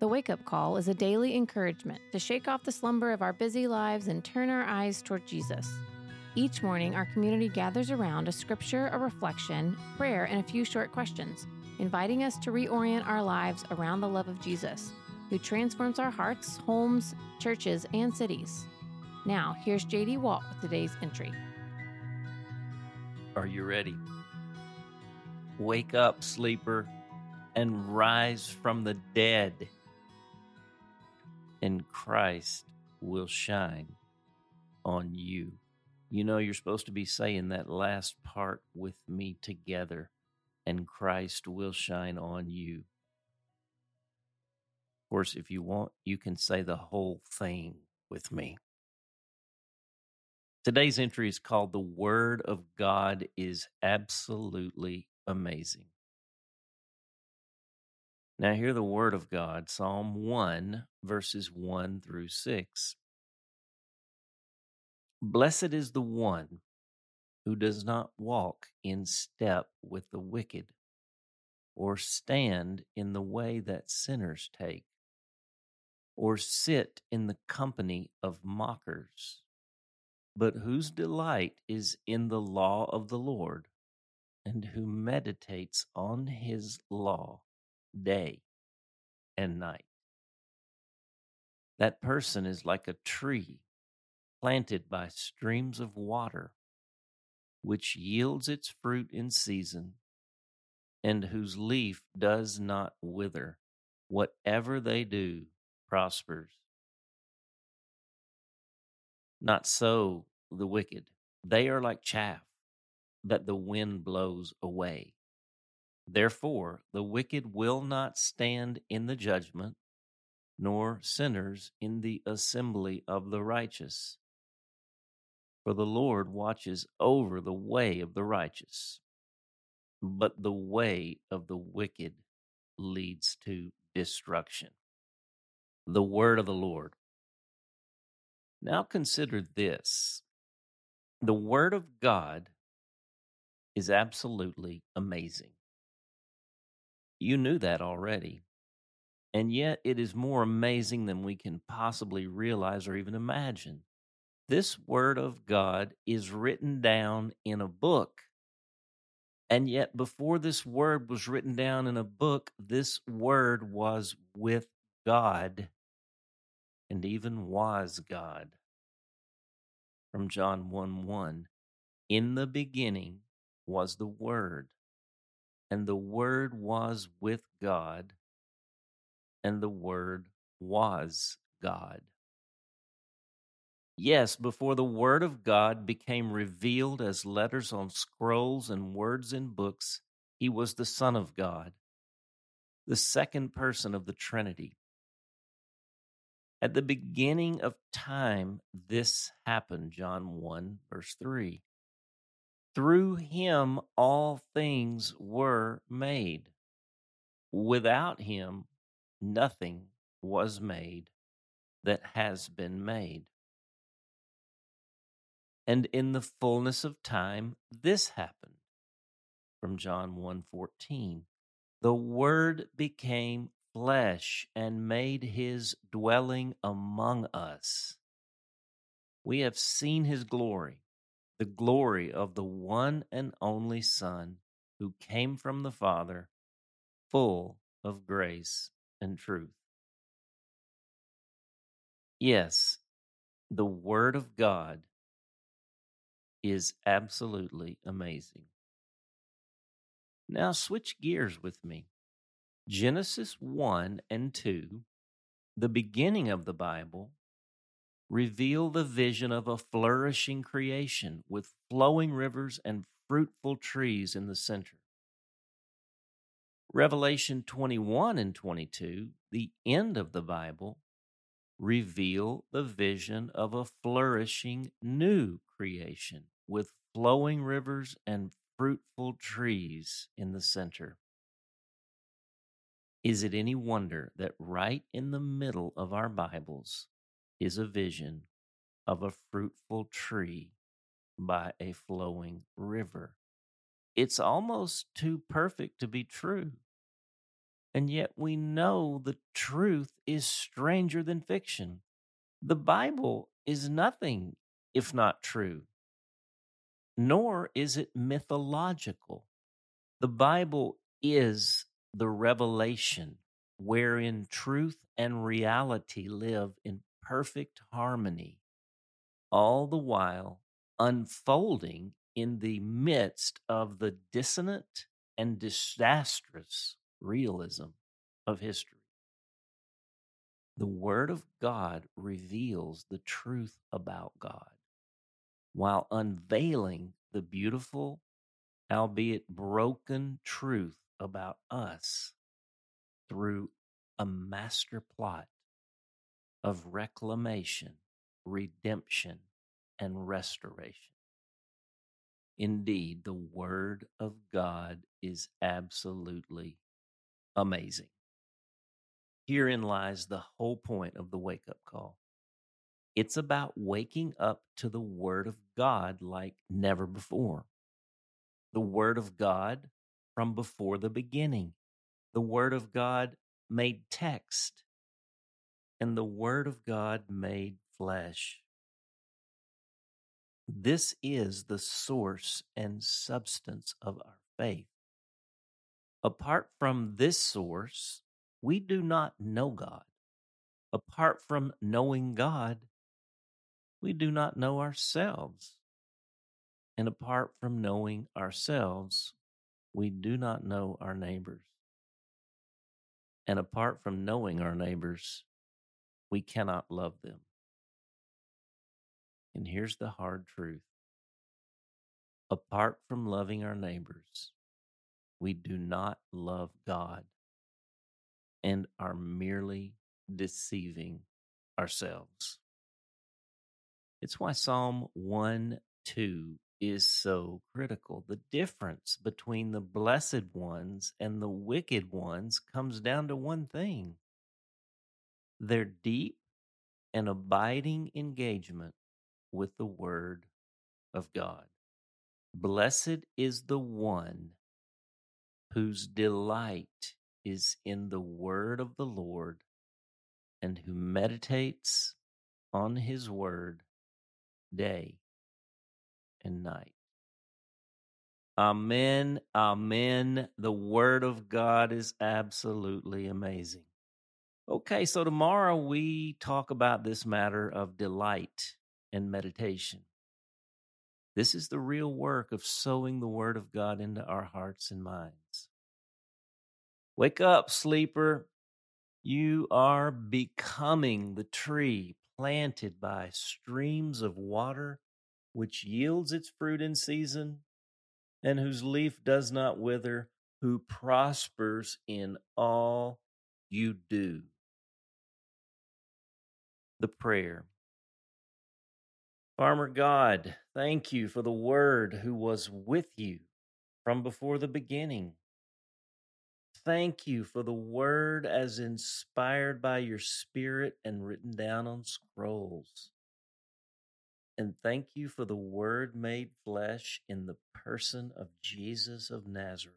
The Wake Up Call is a daily encouragement to shake off the slumber of our busy lives and turn our eyes toward Jesus. Each morning, our community gathers around a scripture, a reflection, prayer, and a few short questions, inviting us to reorient our lives around the love of Jesus, who transforms our hearts, homes, churches, and cities. Now, here's JD Walt with today's entry. Are you ready? Wake up, sleeper, and rise from the dead, and Christ will shine on you. You know, you're supposed to be saying that last part with me together, and Christ will shine on you. Of course, if you want, you can say the whole thing with me. Today's entry is called The Word of God is Absolutely Amazing. Now, hear the Word of God, Psalm 1, verses 1 through 6. Blessed is the one who does not walk in step with the wicked, or stand in the way that sinners take, or sit in the company of mockers, but whose delight is in the law of the Lord, and who meditates on his law day and night. That person is like a tree planted by streams of water, which yields its fruit in season, and whose leaf does not wither. Whatever they do prospers. Not so the wicked. They are like chaff that the wind blows away. Therefore, the wicked will not stand in the judgment, nor sinners in the assembly of the righteous. For the Lord watches over the way of the righteous, but the way of the wicked leads to destruction. The word of the Lord. Now consider this the word of God is absolutely amazing. You knew that already. And yet, it is more amazing than we can possibly realize or even imagine. This Word of God is written down in a book. And yet, before this Word was written down in a book, this Word was with God and even was God. From John 1 1 In the beginning was the Word and the Word was with God, and the Word was God. Yes, before the Word of God became revealed as letters on scrolls and words in books, he was the Son of God, the second person of the Trinity. At the beginning of time, this happened, John 1, verse 3. Through him all things were made. Without him nothing was made that has been made. And in the fullness of time this happened. From John 1:14. The word became flesh and made his dwelling among us. We have seen his glory the glory of the one and only Son who came from the Father, full of grace and truth. Yes, the Word of God is absolutely amazing. Now switch gears with me. Genesis 1 and 2, the beginning of the Bible, reveal the vision of a flourishing creation with flowing rivers and fruitful trees in the center. Revelation 21 and 22, the end of the Bible, reveal the vision of a flourishing new creation with flowing rivers and fruitful trees in the center. Is it any wonder that right in the middle of our Bibles, is a vision of a fruitful tree by a flowing river. It's almost too perfect to be true. And yet we know the truth is stranger than fiction. The Bible is nothing if not true, nor is it mythological. The Bible is the revelation wherein truth and reality live in perfect harmony, all the while unfolding in the midst of the dissonant and disastrous realism of history. The Word of God reveals the truth about God while unveiling the beautiful, albeit broken, truth about us through a master plot of reclamation, redemption, and restoration. Indeed, the Word of God is absolutely amazing. Herein lies the whole point of the wake up call. It's about waking up to the Word of God like never before. The Word of God from before the beginning. The Word of God made text. And the Word of God made flesh. This is the source and substance of our faith. Apart from this source, we do not know God. Apart from knowing God, we do not know ourselves. And apart from knowing ourselves, we do not know our neighbors. And apart from knowing our neighbors, we cannot love them. And here's the hard truth apart from loving our neighbors, we do not love God and are merely deceiving ourselves. It's why Psalm 1 2 is so critical. The difference between the blessed ones and the wicked ones comes down to one thing their deep and abiding engagement with the Word of God. Blessed is the one whose delight is in the Word of the Lord and who meditates on His Word day and night. Amen. Amen. The Word of God is absolutely amazing. Okay, so tomorrow we talk about this matter of delight and meditation. This is the real work of sowing the Word of God into our hearts and minds. Wake up, sleeper. You are becoming the tree planted by streams of water, which yields its fruit in season, and whose leaf does not wither, who prospers in all you do. The prayer. Farmer God, thank you for the Word who was with you from before the beginning. Thank you for the Word as inspired by your Spirit and written down on scrolls. And thank you for the Word made flesh in the person of Jesus of Nazareth.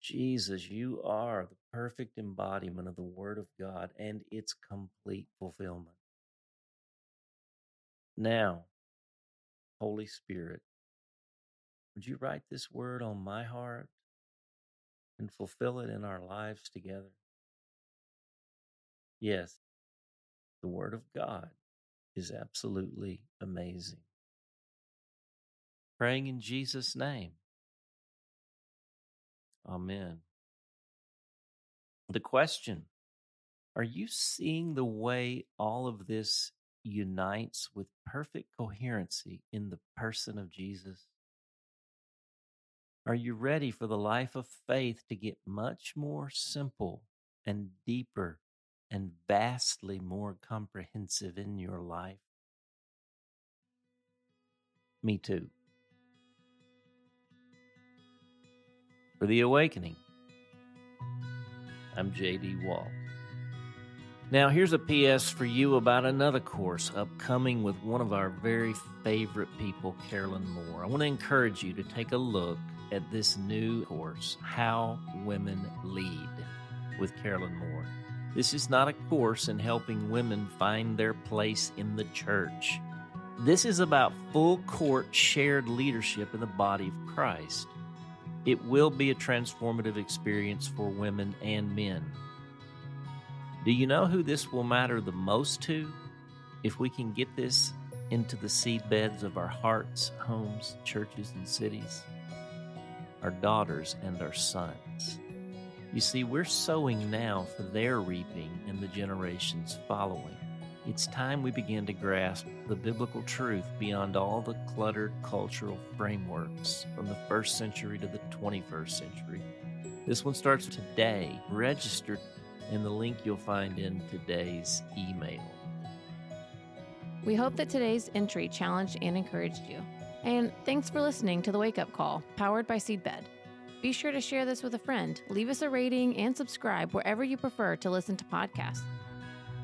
Jesus, you are the perfect embodiment of the Word of God and its complete fulfillment. Now, Holy Spirit, would you write this word on my heart and fulfill it in our lives together? Yes, the Word of God is absolutely amazing. Praying in Jesus' name. Amen. The question Are you seeing the way all of this unites with perfect coherency in the person of Jesus? Are you ready for the life of faith to get much more simple and deeper and vastly more comprehensive in your life? Me too. For the awakening, I'm JD Walt. Now, here's a PS for you about another course upcoming with one of our very favorite people, Carolyn Moore. I want to encourage you to take a look at this new course, How Women Lead, with Carolyn Moore. This is not a course in helping women find their place in the church. This is about full court shared leadership in the body of Christ. It will be a transformative experience for women and men. Do you know who this will matter the most to? If we can get this into the seed beds of our hearts, homes, churches, and cities, our daughters and our sons. You see, we're sowing now for their reaping in the generations following. It's time we begin to grasp the biblical truth beyond all the cluttered cultural frameworks from the first century to the 21st century. This one starts today. Register in the link you'll find in today's email. We hope that today's entry challenged and encouraged you. And thanks for listening to the Wake Up Call, powered by Seedbed. Be sure to share this with a friend, leave us a rating, and subscribe wherever you prefer to listen to podcasts.